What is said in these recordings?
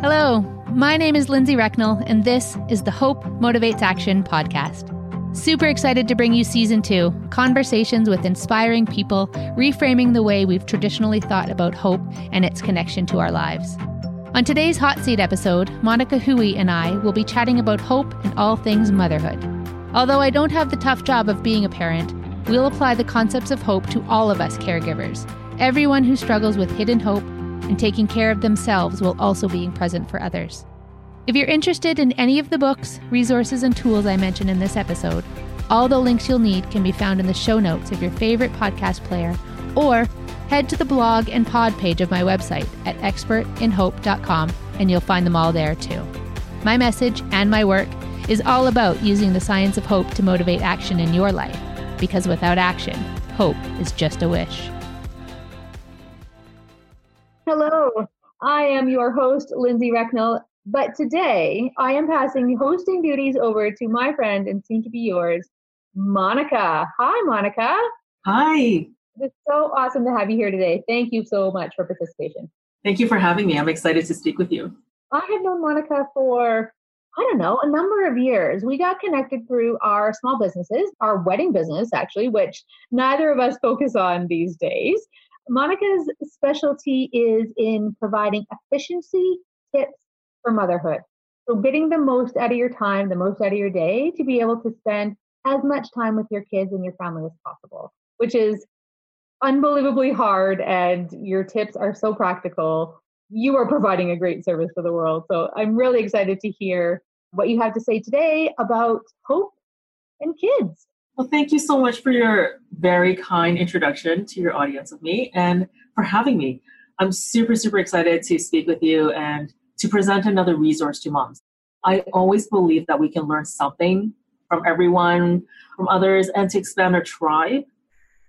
Hello, my name is Lindsay Recknell, and this is the Hope Motivates Action podcast. Super excited to bring you season two conversations with inspiring people, reframing the way we've traditionally thought about hope and its connection to our lives. On today's Hot Seat episode, Monica Hui and I will be chatting about hope and all things motherhood. Although I don't have the tough job of being a parent, we'll apply the concepts of hope to all of us caregivers, everyone who struggles with hidden hope and taking care of themselves while also being present for others. If you're interested in any of the books, resources, and tools I mentioned in this episode, all the links you'll need can be found in the show notes of your favorite podcast player, or head to the blog and pod page of my website at expertinhope.com and you'll find them all there too. My message and my work is all about using the science of hope to motivate action in your life, because without action, hope is just a wish. Hello, I am your host, Lindsay Recknell, but today I am passing hosting duties over to my friend and soon to be yours, Monica. Hi, Monica. Hi. It's so awesome to have you here today. Thank you so much for participation. Thank you for having me. I'm excited to speak with you. I have known Monica for, I don't know, a number of years. We got connected through our small businesses, our wedding business, actually, which neither of us focus on these days. Monica's specialty is in providing efficiency tips for motherhood. So, getting the most out of your time, the most out of your day to be able to spend as much time with your kids and your family as possible, which is unbelievably hard. And your tips are so practical. You are providing a great service for the world. So, I'm really excited to hear what you have to say today about hope and kids. Well, thank you so much for your very kind introduction to your audience of me and for having me. I'm super, super excited to speak with you and to present another resource to moms. I always believe that we can learn something from everyone, from others, and to expand our tribe.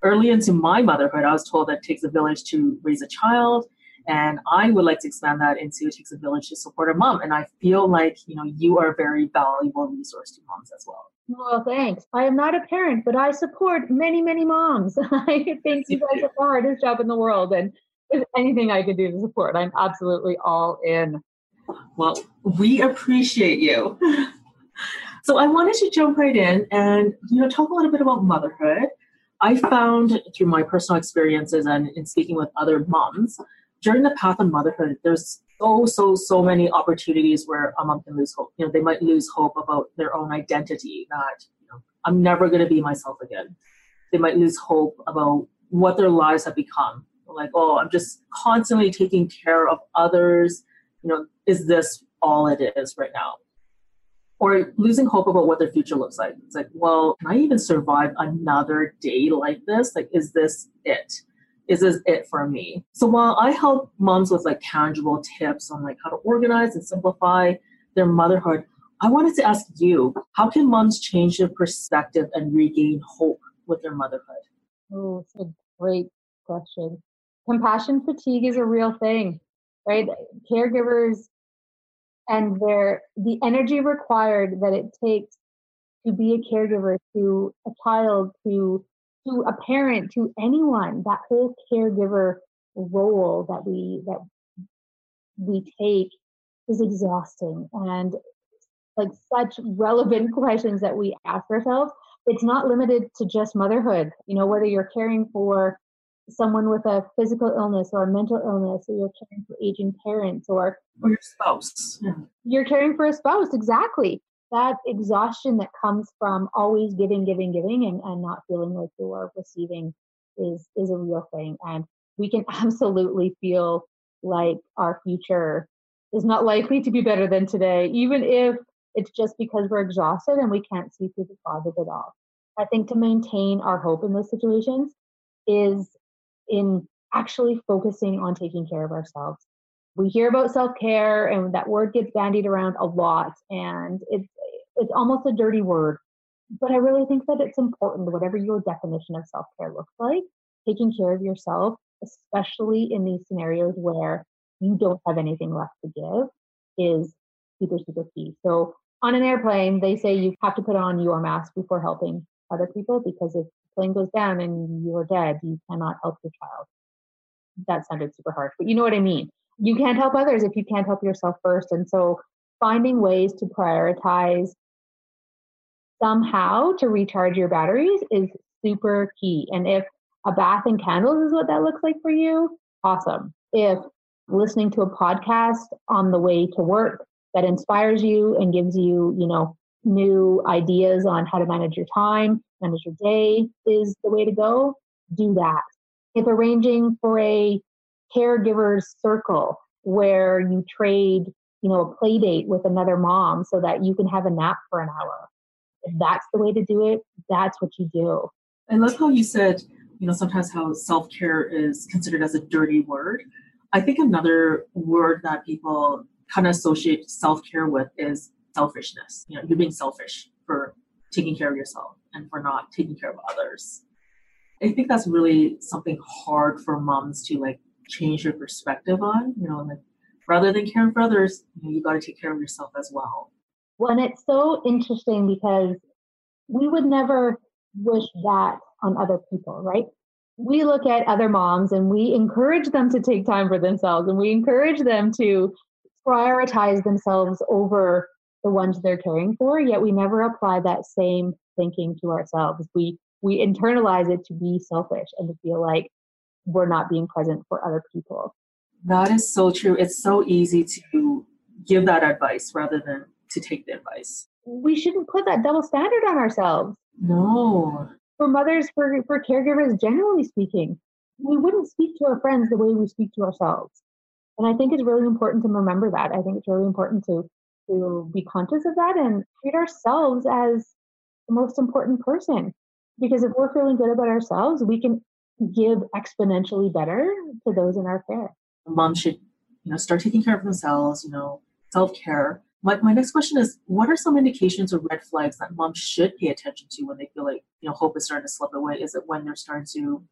Early into my motherhood, I was told that it takes a village to raise a child, and I would like to expand that into it takes a village to support a mom. And I feel like you know you are a very valuable resource to moms as well. Well, thanks. I am not a parent, but I support many, many moms. I think you guys have the hardest job in the world, and if anything I can do to support, I'm absolutely all in. Well, we appreciate you. so I wanted to jump right in and you know talk a little bit about motherhood. I found through my personal experiences and in speaking with other moms during the path of motherhood, there's so so so many opportunities where a mom can lose hope. You know they might lose hope about their own identity that you know i'm never going to be myself again. They might lose hope about what their lives have become. Like oh i'm just constantly taking care of others. You know is this all it is right now? Or losing hope about what their future looks like. It's like well can i even survive another day like this? Like is this it is this it for me? So while I help moms with like tangible tips on like how to organize and simplify their motherhood, I wanted to ask you, how can moms change their perspective and regain hope with their motherhood? Oh, it's a great question. Compassion fatigue is a real thing, right? Caregivers and their the energy required that it takes to be a caregiver to a child to to a parent, to anyone, that whole caregiver role that we that we take is exhausting and like such relevant questions that we ask ourselves. It's not limited to just motherhood. You know, whether you're caring for someone with a physical illness or a mental illness, or you're caring for aging parents, or or your spouse. You're caring for a spouse, exactly that exhaustion that comes from always giving, giving, giving, and, and not feeling like you are receiving is is a real thing. And we can absolutely feel like our future is not likely to be better than today, even if it's just because we're exhausted and we can't see through the closet at all. I think to maintain our hope in those situations is in actually focusing on taking care of ourselves. We hear about self care, and that word gets bandied around a lot, and it's it's almost a dirty word, but I really think that it's important, whatever your definition of self care looks like, taking care of yourself, especially in these scenarios where you don't have anything left to give, is super, super key. So on an airplane, they say you have to put on your mask before helping other people because if the plane goes down and you're dead, you cannot help your child. That sounded super harsh, but you know what I mean. You can't help others if you can't help yourself first. And so finding ways to prioritize somehow to recharge your batteries is super key. And if a bath and candles is what that looks like for you, awesome. If listening to a podcast on the way to work that inspires you and gives you, you know, new ideas on how to manage your time, manage your day is the way to go, do that. If arranging for a caregiver's circle where you trade, you know, a play date with another mom so that you can have a nap for an hour. If that's the way to do it, that's what you do. I love how you said, you know, sometimes how self care is considered as a dirty word. I think another word that people kind of associate self care with is selfishness. You know, you're being selfish for taking care of yourself and for not taking care of others. I think that's really something hard for moms to like change your perspective on. You know, like rather than caring for others, you, know, you got to take care of yourself as well. Well, and it's so interesting because we would never wish that on other people, right? We look at other moms and we encourage them to take time for themselves and we encourage them to prioritize themselves over the ones they're caring for, yet we never apply that same thinking to ourselves. We we internalize it to be selfish and to feel like we're not being present for other people. That is so true. It's so easy to give that advice rather than to take the advice. We shouldn't put that double standard on ourselves. No. For mothers, for, for caregivers, generally speaking, we wouldn't speak to our friends the way we speak to ourselves. And I think it's really important to remember that. I think it's really important to to be conscious of that and treat ourselves as the most important person. Because if we're feeling good about ourselves, we can give exponentially better to those in our care. Moms should, you know, start taking care of themselves, you know, self-care. My, my next question is what are some indications or red flags that moms should pay attention to when they feel like, you know, hope is starting to slip away? Is it when they're starting to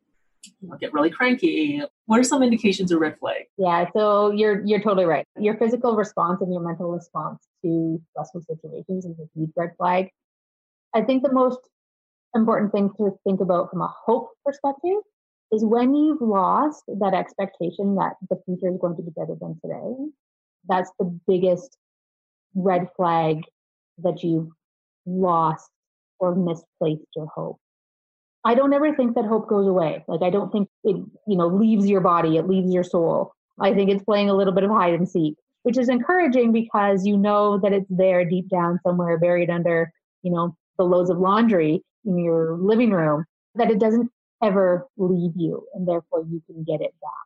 you know, get really cranky? What are some indications or red flags? Yeah, so you're you're totally right. Your physical response and your mental response to stressful situations is a huge red flag. I think the most important thing to think about from a hope perspective is when you've lost that expectation that the future is going to be better than today. That's the biggest red flag that you've lost or misplaced your hope. I don't ever think that hope goes away. Like I don't think it, you know, leaves your body, it leaves your soul. I think it's playing a little bit of hide and seek, which is encouraging because you know that it's there deep down somewhere buried under, you know, the loads of laundry in your living room, that it doesn't ever leave you and therefore you can get it back.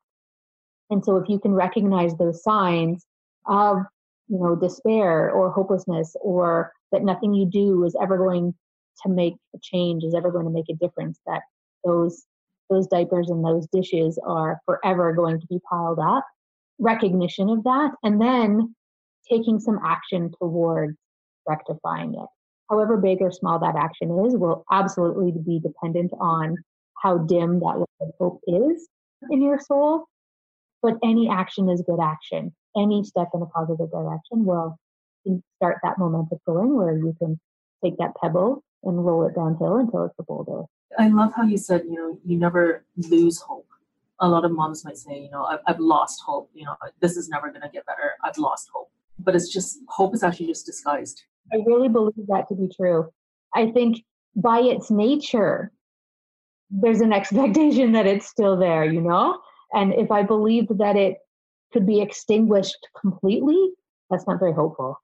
And so if you can recognize those signs of, you know, despair or hopelessness or that nothing you do is ever going to make a change is ever going to make a difference that those those diapers and those dishes are forever going to be piled up recognition of that and then taking some action towards rectifying it however big or small that action is will absolutely be dependent on how dim that hope is in your soul but any action is good action any step in a positive direction will start that momentum going where you can take that pebble and roll it downhill until it's a boulder. I love how you said, you know, you never lose hope. A lot of moms might say, you know, I've, I've lost hope. You know, this is never going to get better. I've lost hope. But it's just, hope is actually just disguised. I really believe that to be true. I think by its nature, there's an expectation that it's still there, you know? And if I believed that it could be extinguished completely, that's not very hopeful.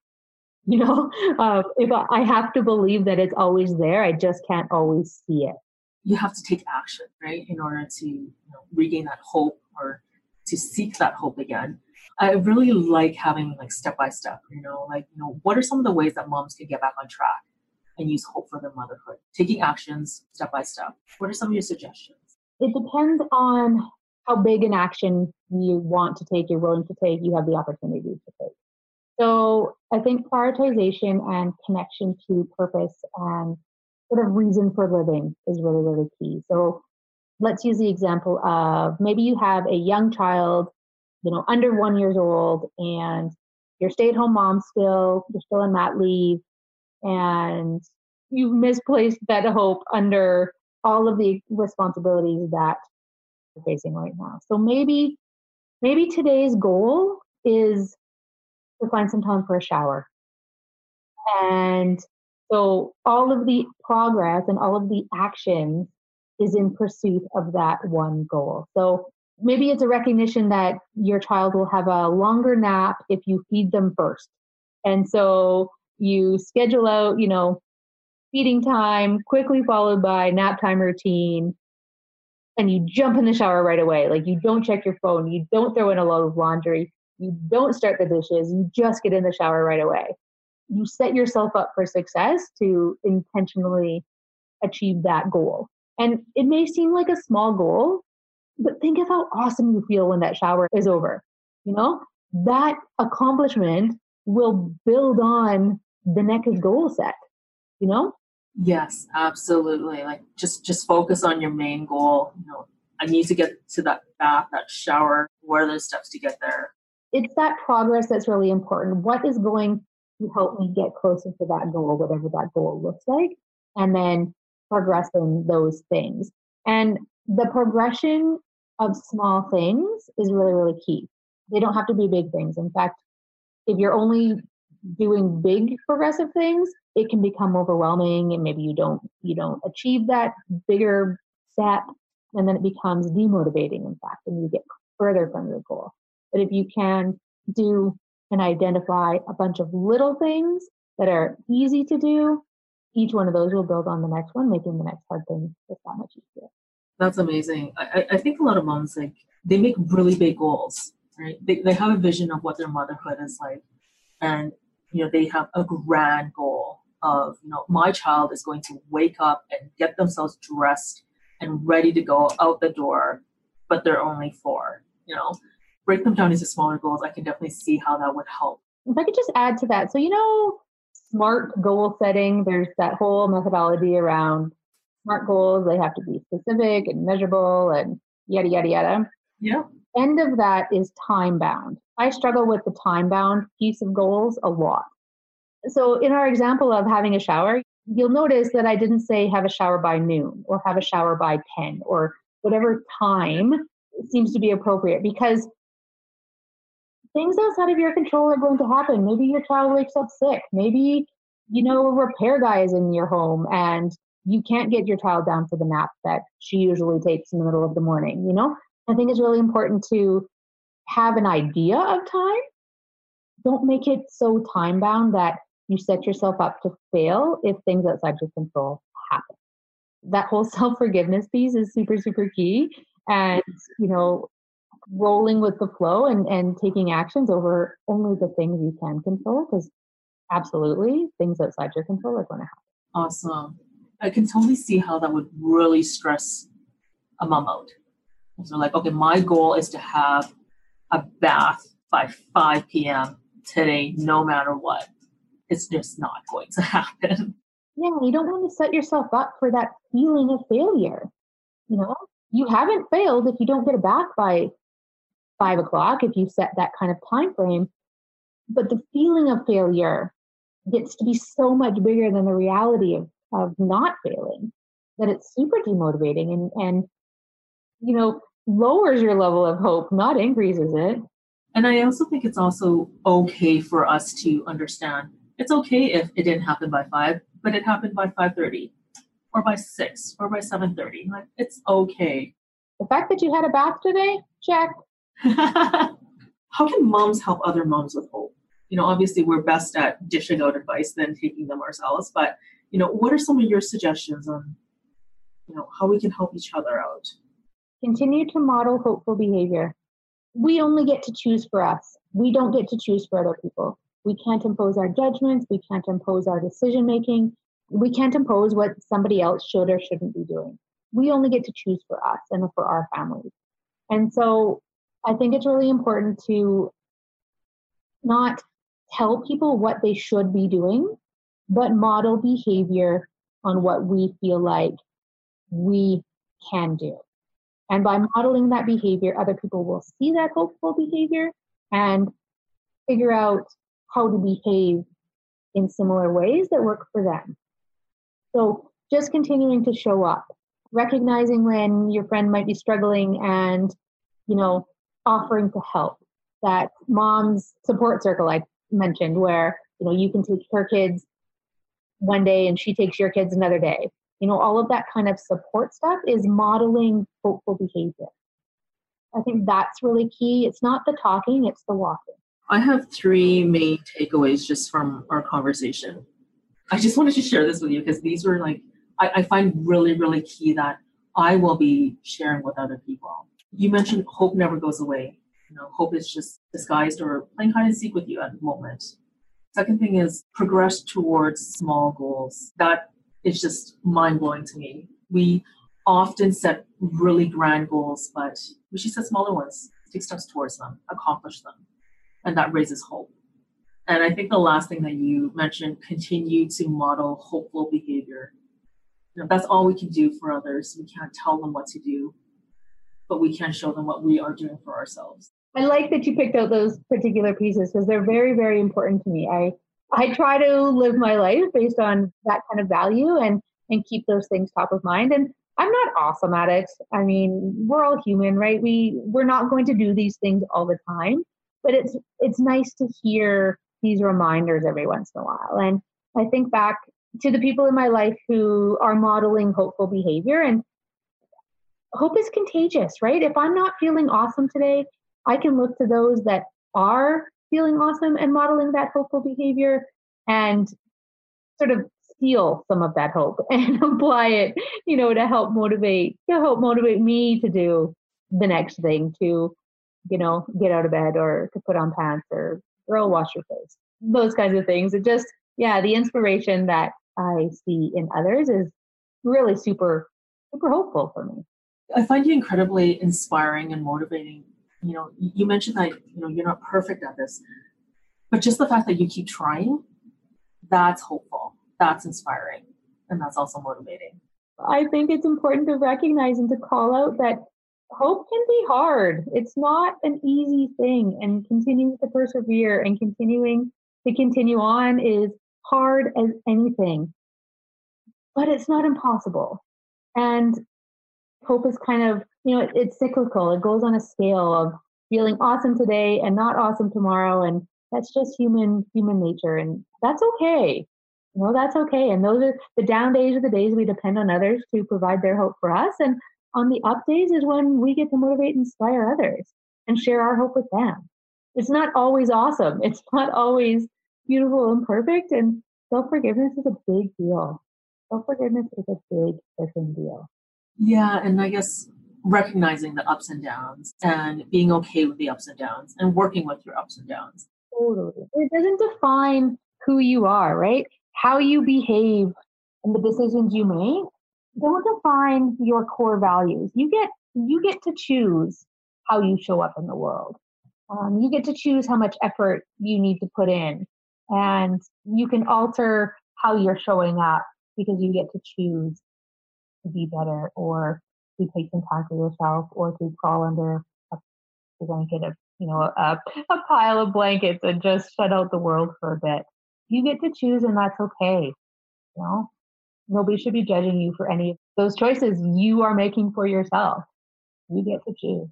you know uh, if I, I have to believe that it's always there i just can't always see it you have to take action right in order to you know, regain that hope or to seek that hope again i really like having like step by step you know like you know what are some of the ways that moms can get back on track and use hope for their motherhood taking actions step by step. What are some of your suggestions? It depends on how big an action you want to take you're willing to take you have the opportunity to take. So I think prioritization and connection to purpose and sort of reason for living is really, really key. So let's use the example of maybe you have a young child, you know, under one years old, and you're stay-at-home mom still, you're still in mat leave, and you've misplaced that hope under all of the responsibilities that you're facing right now. So maybe maybe today's goal is to find some time for a shower. And so all of the progress and all of the action is in pursuit of that one goal. So maybe it's a recognition that your child will have a longer nap if you feed them first. And so you schedule out, you know, feeding time, quickly followed by nap time routine, and you jump in the shower right away. Like you don't check your phone, you don't throw in a load of laundry, you don't start the dishes, you just get in the shower right away. You set yourself up for success to intentionally achieve that goal. And it may seem like a small goal, but think of how awesome you feel when that shower is over. You know, that accomplishment will build on the next goal set, you know? Yes, absolutely. Like just just focus on your main goal. You know, I need to get to that bath, that shower. What are the steps to get there? It's that progress that's really important. What is going to help me get closer to that goal, whatever that goal looks like, and then progressing those things. And the progression of small things is really, really key. They don't have to be big things. In fact, if you're only doing big progressive things, it can become overwhelming and maybe you don't you don't achieve that bigger step and then it becomes demotivating in fact and you get further from your goal. But if you can do and identify a bunch of little things that are easy to do, each one of those will build on the next one, making the next hard thing just that much easier. That's amazing. I, I think a lot of moms like they make really big goals, right? They, they have a vision of what their motherhood is like, and you know they have a grand goal of you know my child is going to wake up and get themselves dressed and ready to go out the door, but they're only four. You know, break them down into smaller goals. I can definitely see how that would help. If I could just add to that, so you know, smart goal setting. There's that whole methodology around smart goals, they have to be specific and measurable and yada, yada, yada. Yeah. End of that is time bound. I struggle with the time bound piece of goals a lot. So, in our example of having a shower, you'll notice that I didn't say have a shower by noon or have a shower by 10 or whatever time seems to be appropriate because things outside of your control are going to happen. Maybe your child wakes up sick. Maybe, you know, a repair guy is in your home and you can't get your child down for the nap that she usually takes in the middle of the morning, you know? I think it's really important to have an idea of time. Don't make it so time bound that you set yourself up to fail if things outside your control happen. That whole self forgiveness piece is super, super key. And, you know, rolling with the flow and, and taking actions over only the things you can control because absolutely things outside your control are going to happen. Awesome. I can totally see how that would really stress a mom out. So, like, okay, my goal is to have a bath by 5 p.m. today, no matter what. It's just not going to happen. Yeah, you don't want to set yourself up for that feeling of failure. You know, you haven't failed if you don't get a bath by five o'clock, if you set that kind of time frame. But the feeling of failure gets to be so much bigger than the reality of of not failing that it's super demotivating and and you know lowers your level of hope not increases it. And i also think it's also okay for us to understand it's okay if it didn't happen by 5 but it happened by 5.30 or by 6 or by 7.30 like it's okay. The fact that you had a bath today? Check. How can moms help other moms with hope? You know obviously we're best at dishing out advice than taking them ourselves but you know, what are some of your suggestions on, you know, how we can help each other out? Continue to model hopeful behavior. We only get to choose for us. We don't get to choose for other people. We can't impose our judgments. We can't impose our decision making. We can't impose what somebody else should or shouldn't be doing. We only get to choose for us and for our families. And so I think it's really important to not tell people what they should be doing, but model behavior on what we feel like we can do. And by modeling that behavior, other people will see that hopeful behavior and figure out how to behave in similar ways that work for them. So just continuing to show up, recognizing when your friend might be struggling and, you know, offering to help. That mom's support circle I mentioned, where you know you can take her kids one day and she takes your kids another day. You know, all of that kind of support stuff is modeling hopeful behavior. I think that's really key. It's not the talking, it's the walking. I have three main takeaways just from our conversation. I just wanted to share this with you because these were like, I, I find really, really key that I will be sharing with other people. You mentioned hope never goes away. You know, hope is just disguised or playing hide and seek with you at the moment. Second thing is progress towards small goals. That is just mind blowing to me. We often set really grand goals, but we should set smaller ones, take steps towards them, accomplish them. And that raises hope. And I think the last thing that you mentioned, continue to model hopeful behavior. You know, that's all we can do for others. We can't tell them what to do, but we can show them what we are doing for ourselves. I like that you picked out those particular pieces because they're very, very important to me. I I try to live my life based on that kind of value and and keep those things top of mind. And I'm not awesome at it. I mean, we're all human, right? We we're not going to do these things all the time, but it's it's nice to hear these reminders every once in a while. And I think back to the people in my life who are modeling hopeful behavior and hope is contagious, right? If I'm not feeling awesome today, I can look to those that are feeling awesome and modeling that hopeful behavior and sort of steal some of that hope and apply it, you know, to help motivate, to help motivate me to do the next thing, to, you know, get out of bed or to put on pants or girl wash your face. Those kinds of things. It just, yeah, the inspiration that I see in others is really super, super hopeful for me. I find you incredibly inspiring and motivating. You know, you mentioned that, you know, you're not perfect at this, but just the fact that you keep trying, that's hopeful that's inspiring and that's also motivating. I think it's important to recognize and to call out that hope can be hard. It's not an easy thing, and continuing to persevere and continuing to continue on is hard as anything. But it's not impossible. And hope is kind of, you know, it's cyclical. It goes on a scale of feeling awesome today and not awesome tomorrow. And that's just human human nature. And that's okay. Well, that's okay. And those are the down days are the days we depend on others to provide their hope for us. And on the up days is when we get to motivate and inspire others and share our hope with them. It's not always awesome. It's not always beautiful and perfect. And self forgiveness is a big deal. Self forgiveness is a big freaking deal. Yeah. And I guess recognizing the ups and downs and being okay with the ups and downs and working with your ups and downs. Totally. It doesn't define who you are, right? how you behave and the decisions you make don't define your core values. You get you get to choose how you show up in the world. Um, you get to choose how much effort you need to put in, and you can alter how you're showing up because you get to choose to be better or to take some time for yourself or to crawl under a blanket of you know a, a pile of blankets and just shut out the world for a bit you get to choose and that's okay. You know, nobody should be judging you for any of those choices you are making for yourself. You get to choose.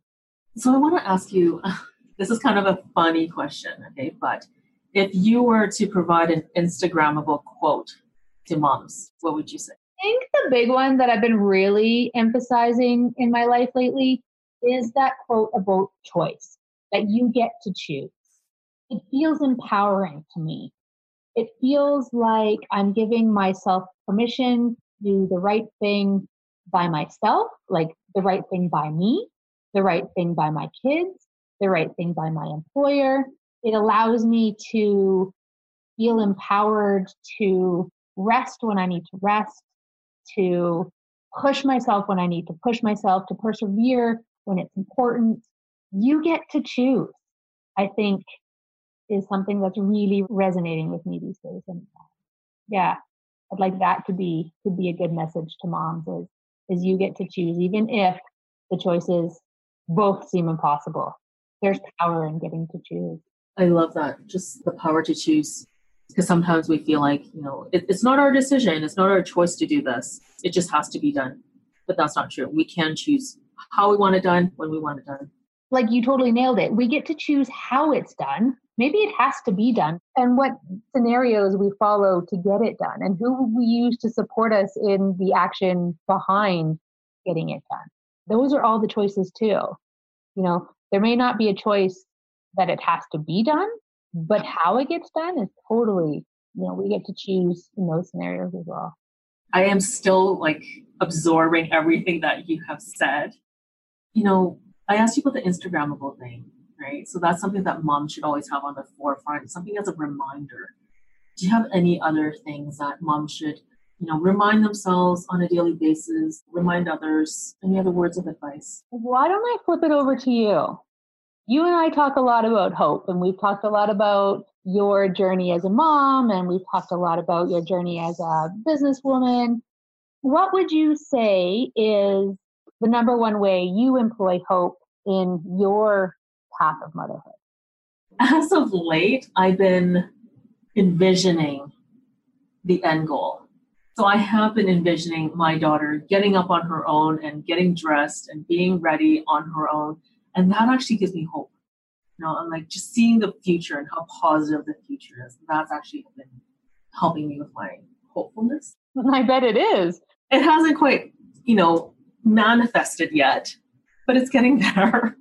So I want to ask you this is kind of a funny question, okay? But if you were to provide an Instagrammable quote to moms, what would you say? I think the big one that I've been really emphasizing in my life lately is that quote about choice that you get to choose. It feels empowering to me it feels like I'm giving myself permission to do the right thing by myself, like the right thing by me, the right thing by my kids, the right thing by my employer. It allows me to feel empowered to rest when I need to rest, to push myself when I need to push myself, to persevere when it's important. You get to choose. I think is something that's really resonating with me these days. And uh, yeah, I'd like that to be to be a good message to moms is is you get to choose, even if the choices both seem impossible. There's power in getting to choose. I love that. Just the power to choose. Because sometimes we feel like, you know, it, it's not our decision, it's not our choice to do this. It just has to be done. But that's not true. We can choose how we want it done, when we want it done. like you totally nailed it. We get to choose how it's done. Maybe it has to be done, and what scenarios we follow to get it done, and who we use to support us in the action behind getting it done. Those are all the choices, too. You know, there may not be a choice that it has to be done, but how it gets done is totally, you know, we get to choose in those scenarios as well. I am still like absorbing everything that you have said. You know, I asked you about the Instagrammable thing, right? So that's something that mom should always have on the forefront, something as a reminder. Do you have any other things that mom should, you know, remind themselves on a daily basis, remind others? Any other words of advice? Why don't I flip it over to you? You and I talk a lot about hope, and we've talked a lot about your journey as a mom, and we've talked a lot about your journey as a businesswoman. What would you say is the number one way you employ hope in your path of motherhood? As of late, I've been envisioning the end goal. So I have been envisioning my daughter getting up on her own and getting dressed and being ready on her own. And that actually gives me hope. You know, and like just seeing the future and how positive the future is. That's actually been helping me with my hopefulness. I bet it is. It hasn't quite, you know, manifested yet, but it's getting there.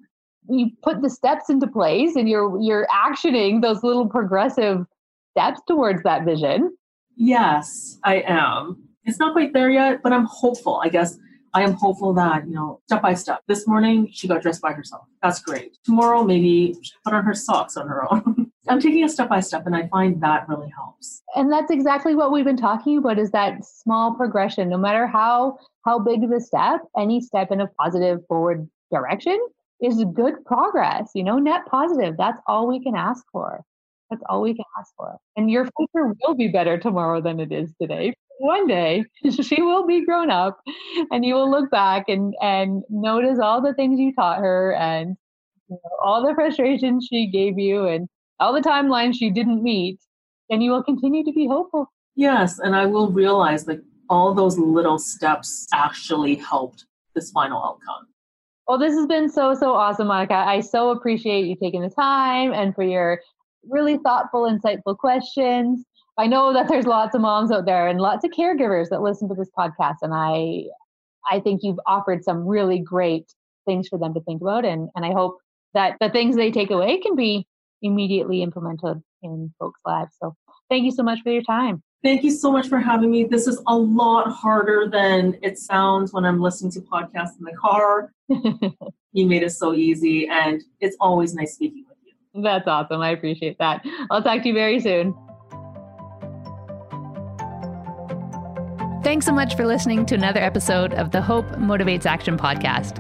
You put the steps into place and you're you're actioning those little progressive steps towards that vision. Yes, I am. It's not quite there yet, but I'm hopeful. I guess I am hopeful that, you know, step by step. This morning, she got dressed by herself. That's great. Tomorrow, maybe she put on her socks on her own. I'm taking a step by step, and I find that really helps. And that's exactly what we've been talking about is that small progression. No matter how how big the step, any step in a positive forward direction is good progress, you know, net positive. That's all we can ask for. That's all we can ask for. And your future will be better tomorrow than it is today. One day she will be grown up and you will look back and, and notice all the things you taught her and you know, all the frustrations she gave you and all the timelines she didn't meet. And you will continue to be hopeful. Yes. And I will realize that all those little steps actually helped this final outcome. Well, this has been so, so awesome, Monica. I so appreciate you taking the time and for your really thoughtful, insightful questions. I know that there's lots of moms out there and lots of caregivers that listen to this podcast, and I, I think you've offered some really great things for them to think about, and and I hope that the things they take away can be immediately implemented in folks' lives. So, thank you so much for your time. Thank you so much for having me. This is a lot harder than it sounds when I'm listening to podcasts in the car. you made it so easy, and it's always nice speaking with you. That's awesome. I appreciate that. I'll talk to you very soon. Thanks so much for listening to another episode of the Hope Motivates Action podcast.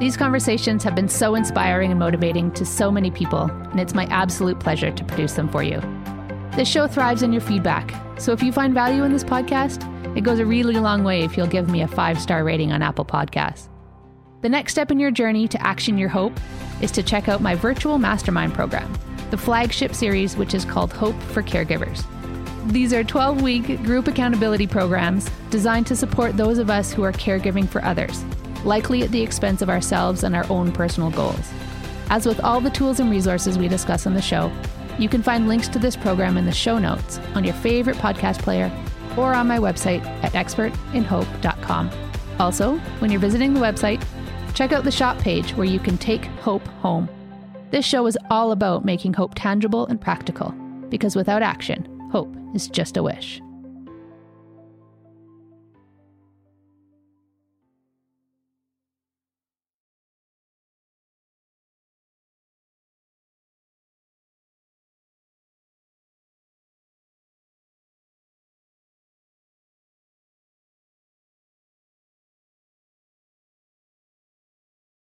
These conversations have been so inspiring and motivating to so many people, and it's my absolute pleasure to produce them for you. This show thrives on your feedback, so if you find value in this podcast, it goes a really long way if you'll give me a five star rating on Apple Podcasts. The next step in your journey to action your hope is to check out my virtual mastermind program, the flagship series, which is called Hope for Caregivers. These are 12 week group accountability programs designed to support those of us who are caregiving for others, likely at the expense of ourselves and our own personal goals. As with all the tools and resources we discuss on the show, you can find links to this program in the show notes on your favorite podcast player or on my website at expertinhope.com. Also, when you're visiting the website, check out the shop page where you can take hope home. This show is all about making hope tangible and practical because without action, hope is just a wish.